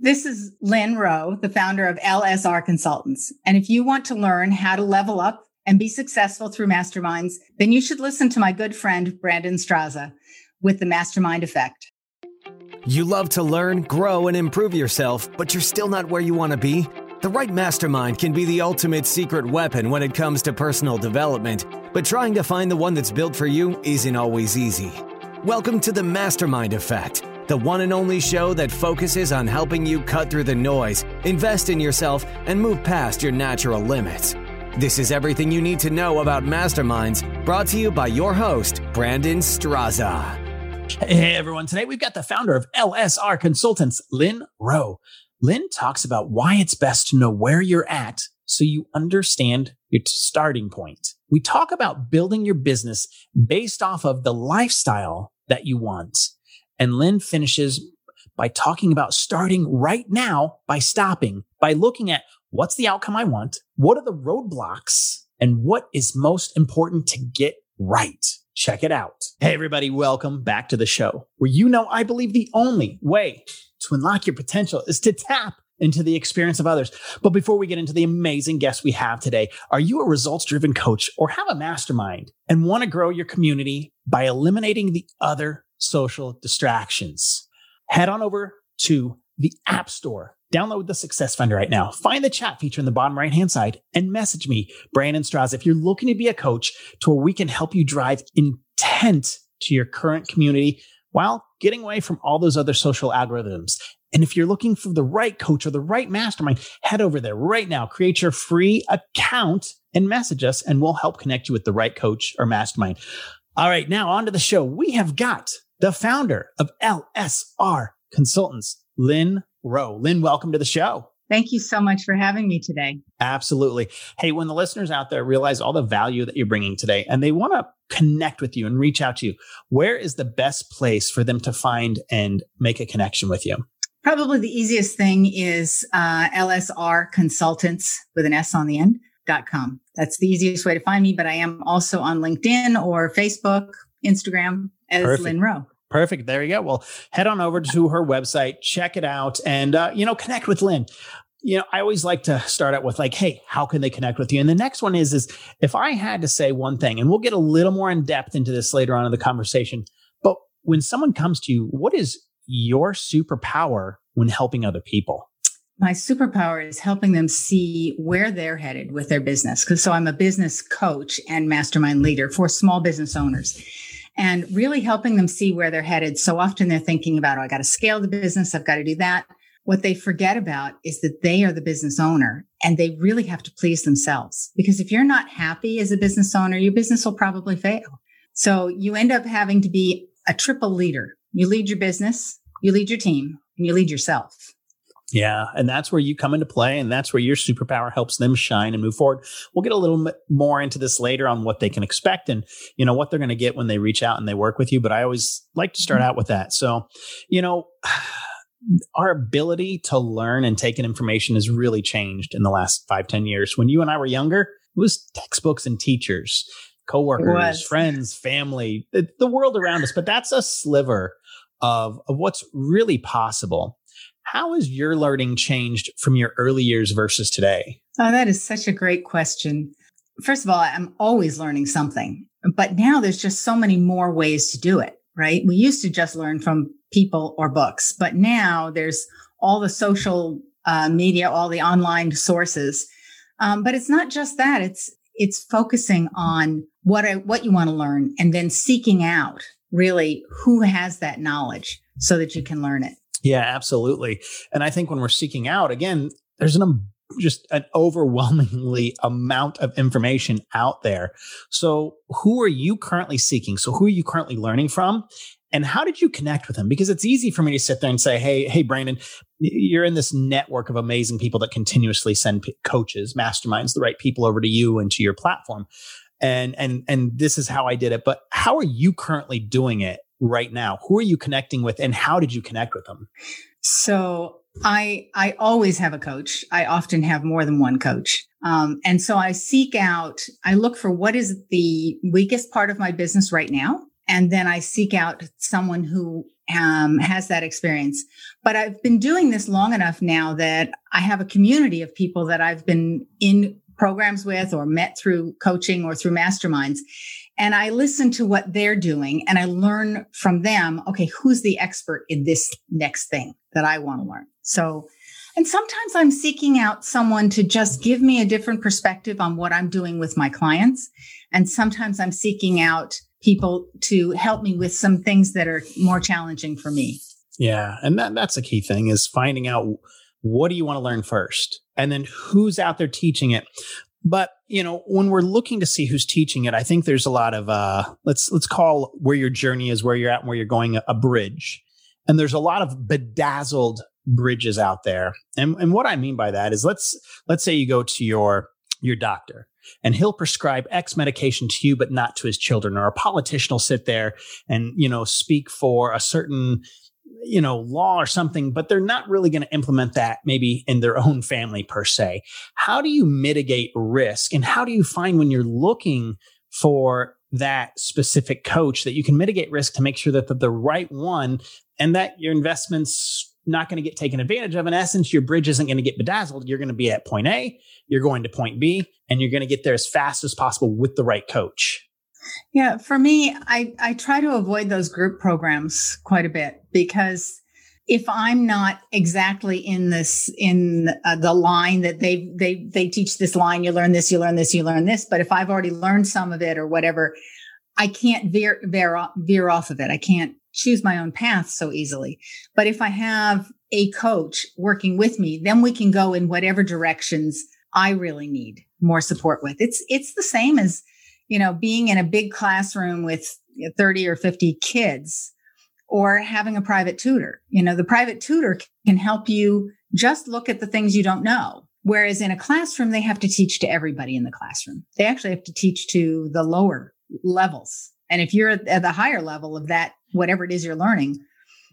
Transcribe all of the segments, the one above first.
This is Lynne Roe, the founder of LSR Consultants. And if you want to learn how to level up and be successful through masterminds, then you should listen to my good friend, Brandon Straza with the Mastermind Effect. You love to learn, grow, and improve yourself, but you're still not where you want to be? The right mastermind can be the ultimate secret weapon when it comes to personal development, but trying to find the one that's built for you isn't always easy. Welcome to the Mastermind Effect, the one and only show that focuses on helping you cut through the noise, invest in yourself, and move past your natural limits. This is everything you need to know about masterminds, brought to you by your host, Brandon Straza. Hey everyone, today we've got the founder of LSR Consultants, Lynne Roe. Lynne talks about why it's best to know where you're at so you understand your starting point. We talk about building your business based off of the lifestyle that you want. And Lynne finishes by talking about starting right now by stopping, by looking at what's the outcome I want? What are the roadblocks? And what is most important to get right? Check it out. Hey, everybody, welcome back to the show where you know I believe the only way to unlock your potential is to tap into the experience of others. But before we get into the amazing guests we have today, are you a results driven coach or have a mastermind and want to grow your community by eliminating the other social distractions? Head on over to the App Store. Download the Success Finder right now. Find the chat feature in the bottom right hand side and message me, Brandon Straza, if you're looking to be a coach to where we can help you drive intent to your current community while getting away from all those other social algorithms. And if you're looking for the right coach or the right mastermind, head over there right now, create your free account and message us, and we'll help connect you with the right coach or mastermind. All right, now on to the show. We have got the founder of LSR Consultants, Lynne Roe. Lynne, welcome to the show. Thank you so much for having me today. Absolutely. Hey, when the listeners out there realize all the value that you're bringing today and they want to connect with you and reach out to you, where is the best place for them to find and make a connection with you? Probably the easiest thing is uh, LSR Consultants with an S on the end. Dot com. That's the easiest way to find me, but I am also on LinkedIn or Facebook, Instagram as Perfect. Lynne Roe. Perfect. There you go. Well, head on over to her website, check it out, and uh, you know, connect with Lynne. You know, I always like to start out with like, "Hey, how can they connect with you?" And the next one is, is if I had to say one thing, and we'll get a little more in depth into this later on in the conversation. But when someone comes to you, what is your superpower when helping other people? My superpower is helping them see where they're headed with their business. Because so I'm a business coach and mastermind leader for small business owners and really helping them see where they're headed. So often they're thinking about, oh, I got to scale the business. I've got to do that. What they forget about is that they are the business owner and they really have to please themselves. Because if you're not happy as a business owner, your business will probably fail. So you end up having to be a triple leader. You lead your business, you lead your team, and you lead yourself. Yeah. And that's where you come into play. And that's where your superpower helps them shine and move forward. We'll get a little bit more into this later on what they can expect and, you know, what they're going to get when they reach out and they work with you. But I always like to start mm-hmm. out with that. So, you know, our ability to learn and take in information has really changed in the last five, ten years. When you and I were younger, it was textbooks and teachers, coworkers, friends, family, the, the world around us. But that's a sliver of, of what's really possible. How has your learning changed from your early years versus today? Oh, that is such a great question. First of all, I'm always learning something, but now there's just so many more ways to do it, right? We used to just learn from people or books, but now there's all the social uh, media, all the online sources. Um, but it's not just that; it's it's focusing on what I, what you want to learn, and then seeking out really who has that knowledge so that you can learn it. Yeah, absolutely. And I think when we're seeking out, again, there's an um, just an overwhelmingly amount of information out there. So, who are you currently seeking? So, who are you currently learning from? And how did you connect with them? Because it's easy for me to sit there and say, "Hey, hey, Brandon, you're in this network of amazing people that continuously send p- coaches, masterminds, the right people over to you and to your platform." And and and this is how I did it. But how are you currently doing it? Right now? Who are you connecting with and how did you connect with them? So I I always have a coach. I often have more than one coach. Um, and so I seek out, I look for what is the weakest part of my business right now. And then I seek out someone who um, has that experience. But I've been doing this long enough now that I have a community of people that I've been in programs with or met through coaching or through masterminds. And I listen to what they're doing and I learn from them, okay, who's the expert in this next thing that I want to learn? So, and sometimes I'm seeking out someone to just give me a different perspective on what I'm doing with my clients. And sometimes I'm seeking out people to help me with some things that are more challenging for me. Yeah. And that, that's a key thing is finding out what do you want to learn first? And then who's out there teaching it? But you know, when we're looking to see who's teaching it, I think there's a lot of uh, let's let's call where your journey is, where you're at, and where you're going a, a bridge. And there's a lot of bedazzled bridges out there. And and what I mean by that is let's let's say you go to your your doctor and he'll prescribe X medication to you, but not to his children. Or a politician will sit there and, you know, speak for a certain, you know, law or something, but they're not really going to implement that maybe in their own family per se. How do you mitigate risk? And how do you find when you're looking for that specific coach that you can mitigate risk to make sure that the, the right one and that your investments not going to get taken advantage of. In essence, your bridge isn't going to get bedazzled. You're going to be at point A, you're going to point B, and you're going to get there as fast as possible with the right coach. Yeah, for me, I, I try to avoid those group programs quite a bit because if I'm not exactly in this in uh, the line that they they they teach this line, you learn this, you learn this, you learn this. But if I've already learned some of it or whatever, I can't veer veer veer off of it. I can't choose my own path so easily. But if I have a coach working with me, then we can go in whatever directions I really need more support with. It's it's the same as, you know, being in a big classroom with 30 or 50 kids or having a private tutor. You know, the private tutor can help you just look at the things you don't know. Whereas in a classroom, they have to teach to everybody in the classroom. They actually have to teach to the lower levels. And if you're at the higher level of that whatever it is you're learning,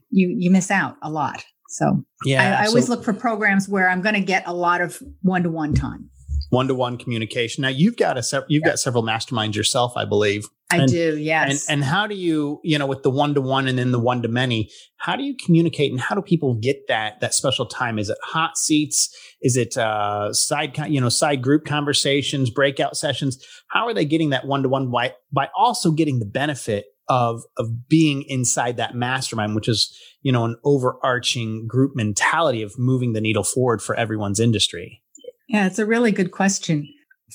you you miss out a lot. So yeah, I, I always look for programs where I'm going to get a lot of one to one time. One to one communication. Now you've got a you've got several masterminds yourself, I believe. I and, do, yes. And and how do you, you know, with the one to one and then the one to many, how do you communicate and how do people get that that special time? Is it hot seats? Is it uh side you know, side group conversations, breakout sessions? How are they getting that one to one by by also getting the benefit of of being inside that mastermind, which is you know an overarching group mentality of moving the needle forward for everyone's industry? Yeah, it's a really good question.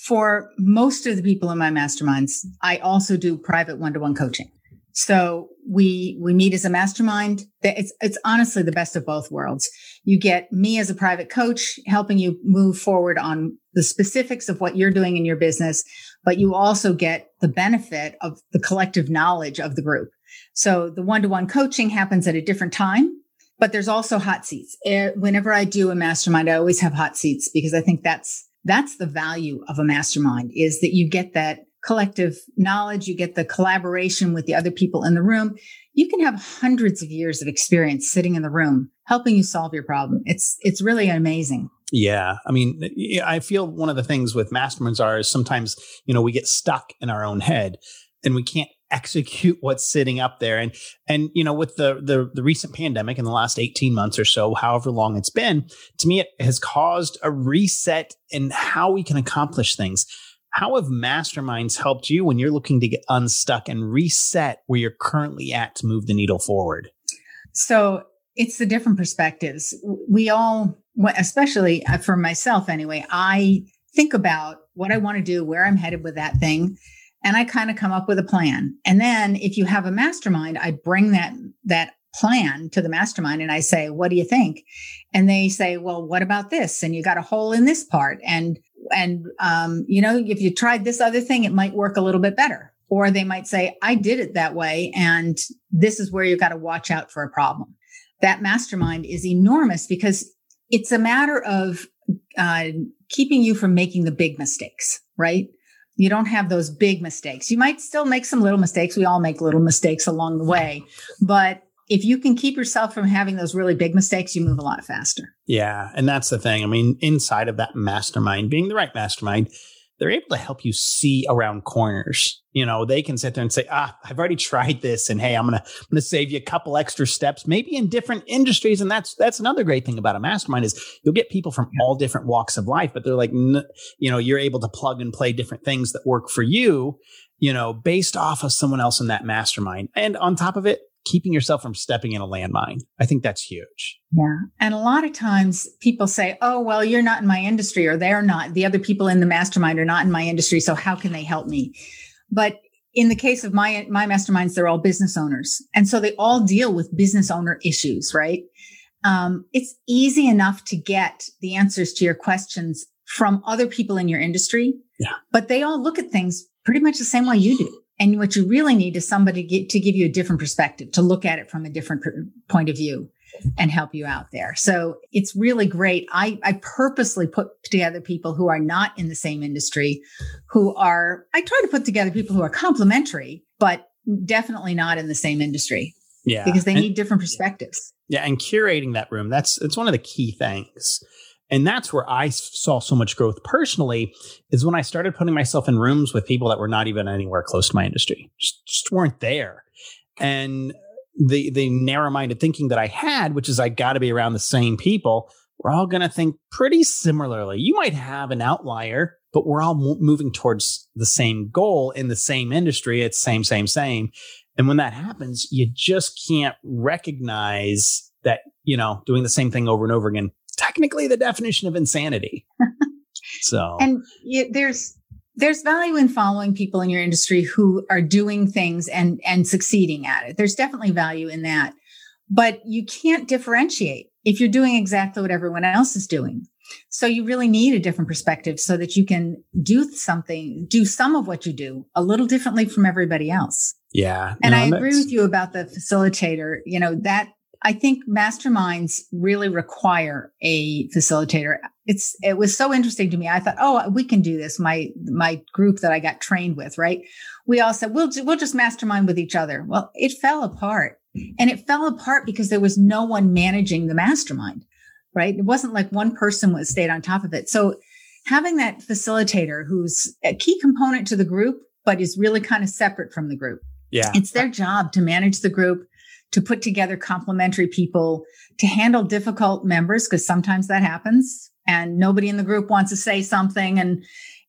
For most of the people in my masterminds, I also do private one to one coaching. So we we meet as a mastermind. It's it's honestly the best of both worlds. You get me as a private coach helping you move forward on the specifics of what you're doing in your business, but you also get the benefit of the collective knowledge of the group. So the one-to-one coaching happens at a different time, but there's also hot seats. Whenever I do a mastermind, I always have hot seats because I think that's that's the value of a mastermind is that you get that collective knowledge, you get the collaboration with the other people in the room. You can have hundreds of years of experience sitting in the room helping you solve your problem. It's it's really amazing. Yeah. I mean, I feel one of the things with masterminds are is sometimes, you know, we get stuck in our own head and we can't execute what's sitting up there. And and you know, with the the the recent pandemic in the last 18 months or so, however long it's been, to me it has caused a reset in how we can accomplish things. How have masterminds helped you when you're looking to get unstuck and reset where you're currently at to move the needle forward? So it's the different perspectives. We all, especially uh, for myself anyway, I think about what I want to do, where I'm headed with that thing, and I kind of come up with a plan. And then if you have a mastermind, I bring that that plan to the mastermind and I say, "What do you think?" And they say, "Well, what about this?" And you got a hole in this part, and and um, you know if you tried this other thing it might work a little bit better or they might say i did it that way and this is where you got to watch out for a problem that mastermind is enormous because it's a matter of uh, keeping you from making the big mistakes right you don't have those big mistakes you might still make some little mistakes we all make little mistakes along the way but if you can keep yourself from having those really big mistakes, you move a lot faster. Yeah. And that's the thing. I mean, inside of that mastermind, being the right mastermind, they're able to help you see around corners. You know, they can sit there and say, ah, I've already tried this and hey, I'm going to, I'm to save you a couple extra steps, maybe in different industries. And that's, that's another great thing about a mastermind is you'll get people from all different walks of life, but they're like, you know, you're able to plug and play different things that work for you, you know, based off of someone else in that mastermind. And on top of it, keeping yourself from stepping in a landmine. I think that's huge. Yeah. And a lot of times people say, oh, well, you're not in my industry or they're not. The other people in the mastermind are not in my industry. So how can they help me? But in the case of my, my masterminds, they're all business owners. And so they all deal with business owner issues, right? Um, it's easy enough to get the answers to your questions from other people in your industry. Yeah. But they all look at things pretty much the same way you do. And what you really need is somebody to, get, to give you a different perspective, to look at it from a different point of view and help you out there. So it's really great. I, I purposely put together people who are not in the same industry, who are, I try to put together people who are complementary, but definitely not in the same industry. Yeah. Because they and, need different perspectives. Yeah. And curating that room, that's, it's one of the key things. And that's where I saw so much growth personally is when I started putting myself in rooms with people that were not even anywhere close to my industry, just, just weren't there. And the the narrow minded thinking that I had, which is I got to be around the same people, we're all going to think pretty similarly. You might have an outlier, but we're all mo- moving towards the same goal in the same industry. It's same, same, same. And when that happens, you just can't recognize that, you know, doing the same thing over and over again technically the definition of insanity. so, and there's there's value in following people in your industry who are doing things and and succeeding at it. There's definitely value in that. But you can't differentiate if you're doing exactly what everyone else is doing. So you really need a different perspective so that you can do something, do some of what you do a little differently from everybody else. Yeah. And no, I agree with you about the facilitator. You know, that I think masterminds really require a facilitator. It's it was so interesting to me. I thought, oh, we can do this. My my group that I got trained with, right? We all said we'll we'll just mastermind with each other. Well, it fell apart, and it fell apart because there was no one managing the mastermind, right? It wasn't like one person was stayed on top of it. So having that facilitator who's a key component to the group, but is really kind of separate from the group. Yeah, it's their job to manage the group to put together complementary people to handle difficult members, because sometimes that happens and nobody in the group wants to say something. And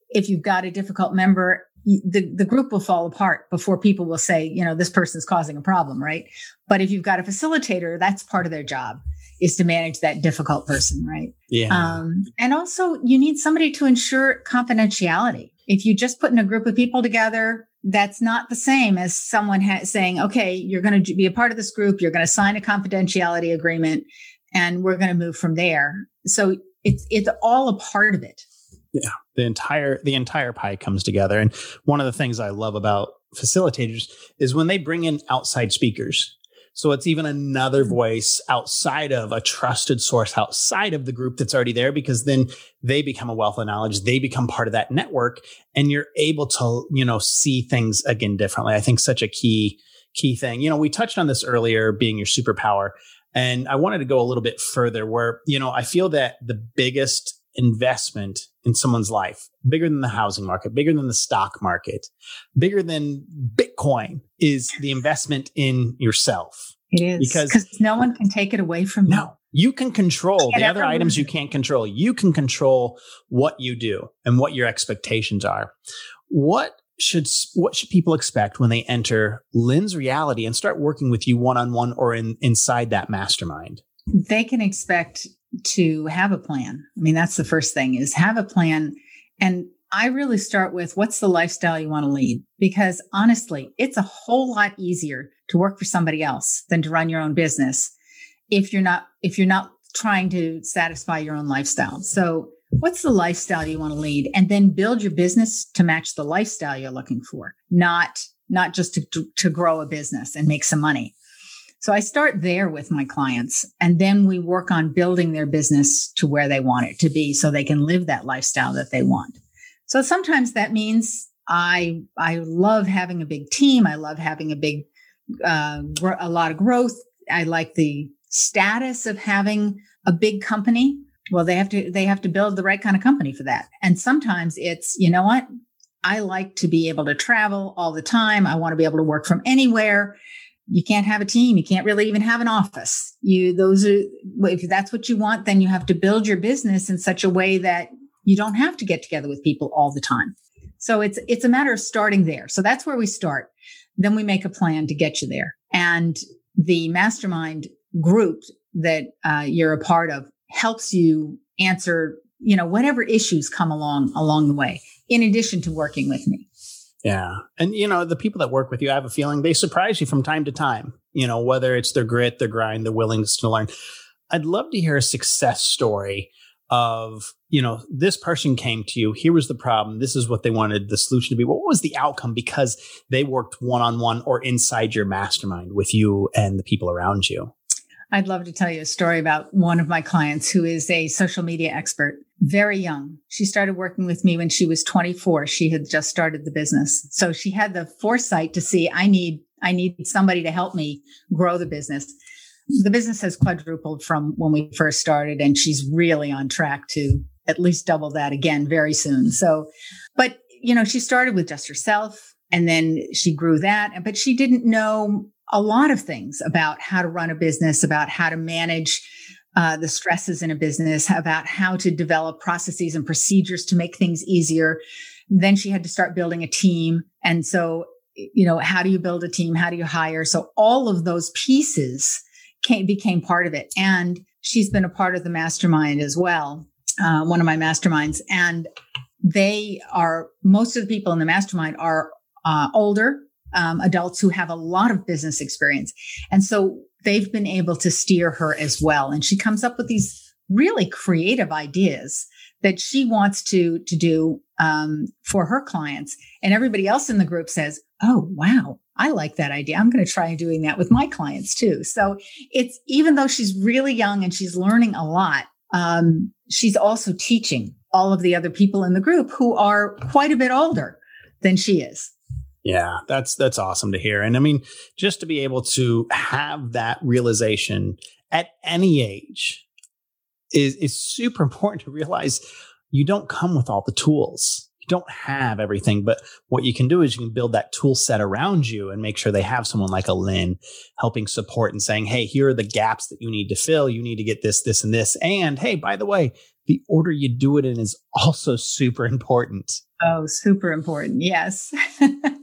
if you've got a difficult member, the, the group will fall apart before people will say, you know, this person's causing a problem, right? But if you've got a facilitator, that's part of their job is to manage that difficult person, right? Yeah. Um, and also, you need somebody to ensure confidentiality. If you just put in a group of people together, that's not the same as someone ha- saying, okay, you're going to be a part of this group. You're going to sign a confidentiality agreement and we're going to move from there. So it's, it's all a part of it. Yeah. The entire, the entire pie comes together. And one of the things I love about facilitators is when they bring in outside speakers so it's even another voice outside of a trusted source outside of the group that's already there because then they become a wealth of knowledge. They become part of that network and you're able to, you know, see things again differently. I think such a key, key thing. You know, we touched on this earlier being your superpower. And I wanted to go a little bit further where, you know, I feel that the biggest investment in someone's life, bigger than the housing market, bigger than the stock market, bigger than Bitcoin is the investment in yourself. It is because no one can take it away from you. No, you can control the other items you can't control. You can control what you do and what your expectations are. What should what should people expect when they enter Lynne's reality and start working with you one on one or in inside that mastermind? They can expect to have a plan. I mean, that's the first thing is have a plan. And I really start with what's the lifestyle you want to lead? Because honestly, it's a whole lot easier to work for somebody else than to run your own business if you're not, if you're not trying to satisfy your own lifestyle. So what's the lifestyle you want to lead? And then build your business to match the lifestyle you're looking for, not, not just to, to grow a business and make some money. So I start there with my clients and then we work on building their business to where they want it to be so they can live that lifestyle that they want. So sometimes that means I, I love having a big team. I love having a big, uh, a lot of growth. I like the status of having a big company Well, they have to they have to build the right kind of company for that. And sometimes it's, you know what? I like to be able to travel all the time. I want to be able to work from anywhere. You can't have a team. You can't really even have an office. You those are if that's what you want, then you have to build your business in such a way that you don't have to get together with people all the time. So it's it's a matter of starting there. So that's where we start. Then we make a plan to get you there. And the mastermind group that uh, you're a part of helps you answer, you know, whatever issues come along along the way, in addition to working with me. Yeah. And, you know, the people that work with you, I have a feeling they surprise you from time to time, you know, whether it's their grit, their grind, their willingness to learn. I'd love to hear a success story of, you know, this person came to you, here was the problem, this is what they wanted the solution to be. What was the outcome because they worked one on one or inside your mastermind with you and the people around you? I'd love to tell you a story about one of my clients who is a social media expert, very young. She started working with me when she was 24. She had just started the business. So she had the foresight to see I need I need somebody to help me grow the business. The business has quadrupled from when we first started and she's really on track to at least double that again very soon. So but you know, she started with just herself and then she grew that, but she didn't know a lot of things about how to run a business, about how to manage uh, the stresses in a business, about how to develop processes and procedures to make things easier. Then she had to start building a team. And so, you know, how do you build a team? How do you hire? So all of those pieces came, became part of it. And she's been a part of the mastermind as well, uh, one of my masterminds. And they are, most of the people in the mastermind are uh, older um, adults who have a lot of business experience. And so they've been able to steer her as well. And she comes up with these really creative ideas that she wants to to do um, for her clients. And everybody else in the group says, "Oh, wow, I like that idea. I'm going to try doing that with my clients too." So it's even though she's really young and she's learning a lot, um, she's also teaching all of the other people in the group who are quite a bit older than she is. Yeah, that's that's awesome to hear. And I mean, just to be able to have that realization at any age is is super important to realize you don't come with all the tools. You don't have everything, but what you can do is you can build that tool set around you and make sure they have someone like a Lynne helping support and saying, Hey, here are the gaps that you need to fill. You need to get this, this, and this. And hey, by the way, the order you do it in is also super important. Oh, super important. Yes.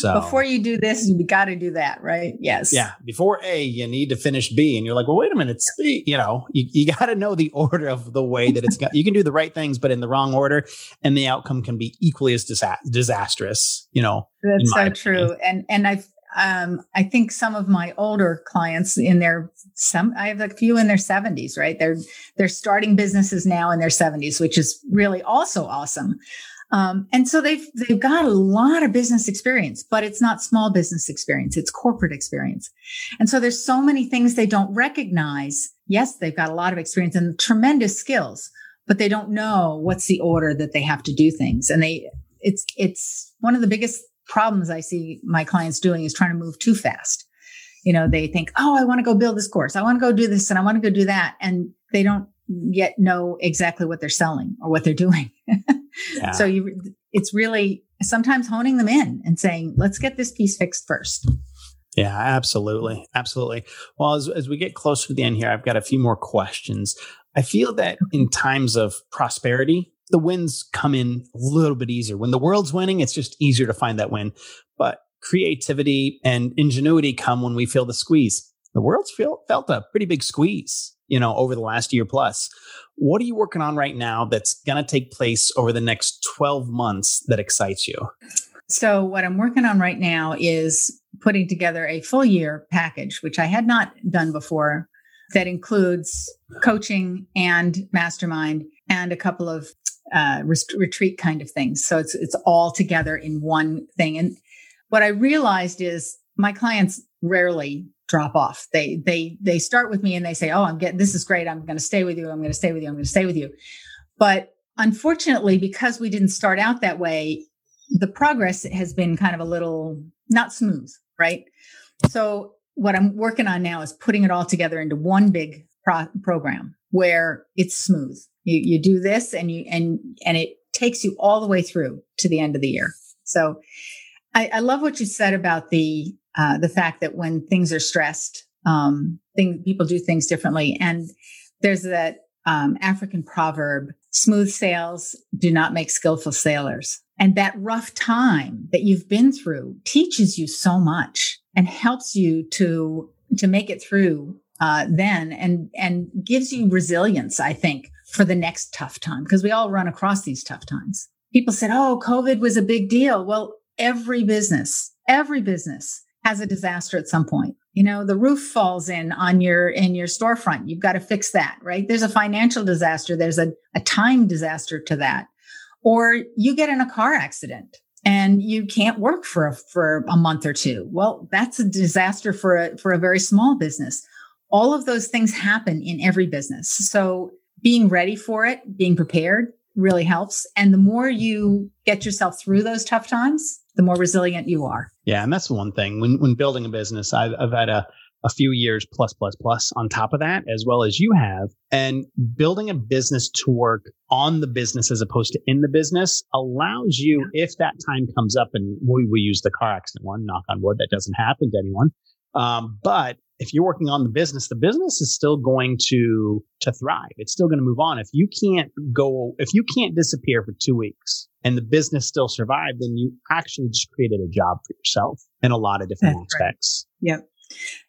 So before you do this, you got to do that, right? Yes. Yeah. Before A, you need to finish B. And you're like, well, wait a minute. It's B. You know, you, you got to know the order of the way that it's got. You can do the right things, but in the wrong order, and the outcome can be equally as disa- disastrous, you know. That's so opinion. true. And, and I've, um, I think some of my older clients in their some I have a few in their 70s, right? They're they're starting businesses now in their 70s, which is really also awesome. Um, and so they've they've got a lot of business experience, but it's not small business experience; it's corporate experience. And so there's so many things they don't recognize. Yes, they've got a lot of experience and tremendous skills, but they don't know what's the order that they have to do things. And they it's it's one of the biggest problems I see my clients doing is trying to move too fast. You know, they think, "Oh, I want to go build this course. I want to go do this and I want to go do that." And they don't yet know exactly what they're selling or what they're doing. Yeah. So you, it's really sometimes honing them in and saying, let's get this piece fixed first. Yeah, absolutely. Absolutely. Well, as, as we get closer to the end here, I've got a few more questions. I feel that in times of prosperity, the wins come in a little bit easier. When the world's winning, it's just easier to find that win. But creativity and ingenuity come when we feel the squeeze. The world's feel, felt a pretty big squeeze, you know, over the last year plus. What are you working on right now that's going to take place over the next 12 months that excites you? So, what I'm working on right now is putting together a full year package, which I had not done before, that includes coaching and mastermind and a couple of uh, retreat kind of things. So it's it's all together in one thing. And what I realized is my clients rarely drop off. They they they start with me and they say, "Oh, I'm getting this is great. I'm going to stay with you. I'm going to stay with you. I'm going to stay with you." But unfortunately, because we didn't start out that way, the progress has been kind of a little not smooth, right? So what I'm working on now is putting it all together into one big pro- program where it's smooth. You, you do this and you, and, and it takes you all the way through to the end of the year. So I, I love what you said about the, uh, the fact that when things are stressed, um, thing, people do things differently. And there's that, um, African proverb, smooth sails do not make skillful sailors. And that rough time that you've been through teaches you so much and helps you to, to make it through, uh, then and, and gives you resilience, I think, for the next tough time because we all run across these tough times. People said, Oh, COVID was a big deal. Well, every business, every business has a disaster at some point. You know, the roof falls in on your, in your storefront. You've got to fix that, right? There's a financial disaster. There's a, a time disaster to that. Or you get in a car accident and you can't work for a, for a month or two. Well, that's a disaster for a, for a very small business. All of those things happen in every business. So being ready for it, being prepared really helps. And the more you get yourself through those tough times, the more resilient you are. Yeah. And that's one thing when, when building a business, I've, I've had a, a few years plus, plus, plus on top of that, as well as you have. And building a business to work on the business as opposed to in the business allows you, if that time comes up, and we, we use the car accident one, knock on wood, that doesn't happen to anyone. Um, but if you're working on the business, the business is still going to to thrive. It's still going to move on. If you can't go, if you can't disappear for two weeks and the business still survive, then you actually just created a job for yourself in a lot of different That's aspects. Right. Yep.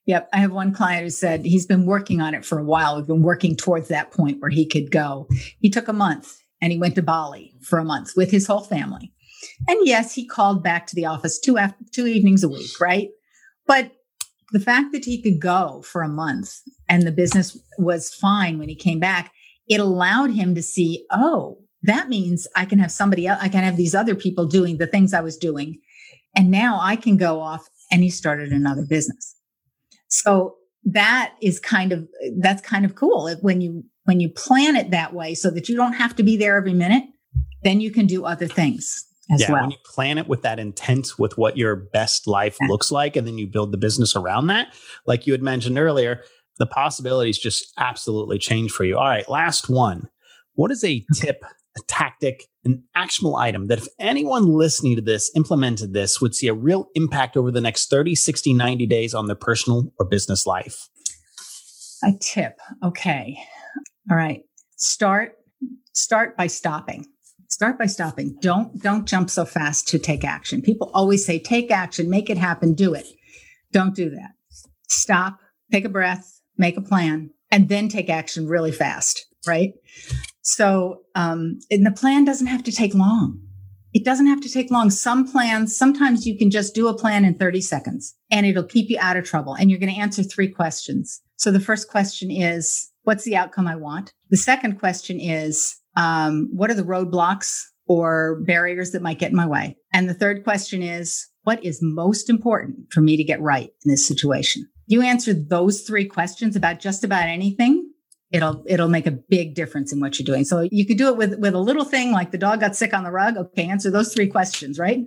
Yep. I have one client who said he's been working on it for a while. We've been working towards that point where he could go. He took a month and he went to Bali for a month with his whole family. And yes, he called back to the office two after, two evenings a week, right? But the fact that he could go for a month and the business was fine when he came back, it allowed him to see, oh, that means I can have somebody else, I can have these other people doing the things I was doing. And now I can go off and he started another business. So that is kind of, that's kind of cool. When you, when you plan it that way so that you don't have to be there every minute, then you can do other things as yeah, well. When you plan it with that intent with what your best life yeah. looks like, and then you build the business around that, like you had mentioned earlier, the possibilities just absolutely change for you. All right, last one. What is a tip, a tactic, an actionable item that if anyone listening to this implemented this would see a real impact over the next 30, 60, 90 days on their personal or business life? A tip. Okay. All right. Start start by stopping start by stopping. Don't don't jump so fast to take action. People always say take action make it happen do it. Don't do that. Stop take a breath make a plan and then take action really fast right? So um and the plan doesn't have to take long. It doesn't have to take long. Some plans sometimes you can just do a plan in 30 seconds and it'll keep you out of trouble and you're going to answer three questions. So the first question is what's the outcome i want? The second question is um, what are the roadblocks or barriers that might get in my way? And the third question is, what is most important for me to get right in this situation? You answer those three questions about just about anything. It'll, it'll make a big difference in what you're doing. So you could do it with, with a little thing like the dog got sick on the rug. Okay. Answer those three questions, right?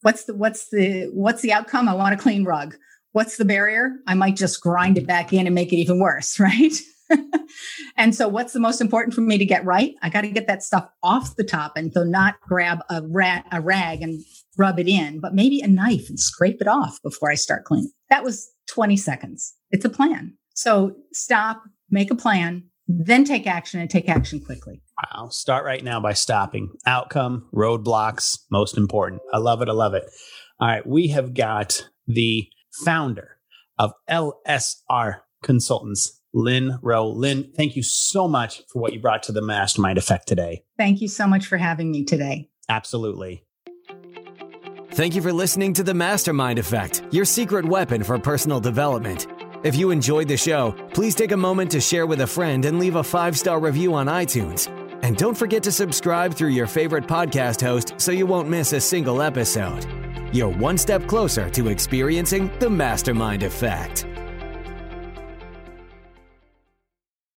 What's the, what's the, what's the outcome? I want a clean rug. What's the barrier? I might just grind it back in and make it even worse, right? and so what's the most important for me to get right? I got to get that stuff off the top and so not grab a, ra- a rag and rub it in, but maybe a knife and scrape it off before I start cleaning. That was 20 seconds. It's a plan. So stop, make a plan, then take action and take action quickly. Wow. Start right now by stopping. Outcome, roadblocks, most important. I love it. I love it. All right. We have got the founder of LSR Consultants, Lynne Roe. Lynne, thank you so much for what you brought to the Mastermind Effect today. Thank you so much for having me today. Absolutely. Thank you for listening to the Mastermind Effect, your secret weapon for personal development. If you enjoyed the show, please take a moment to share with a friend and leave a five star review on iTunes. And don't forget to subscribe through your favorite podcast host so you won't miss a single episode. You're one step closer to experiencing the Mastermind Effect.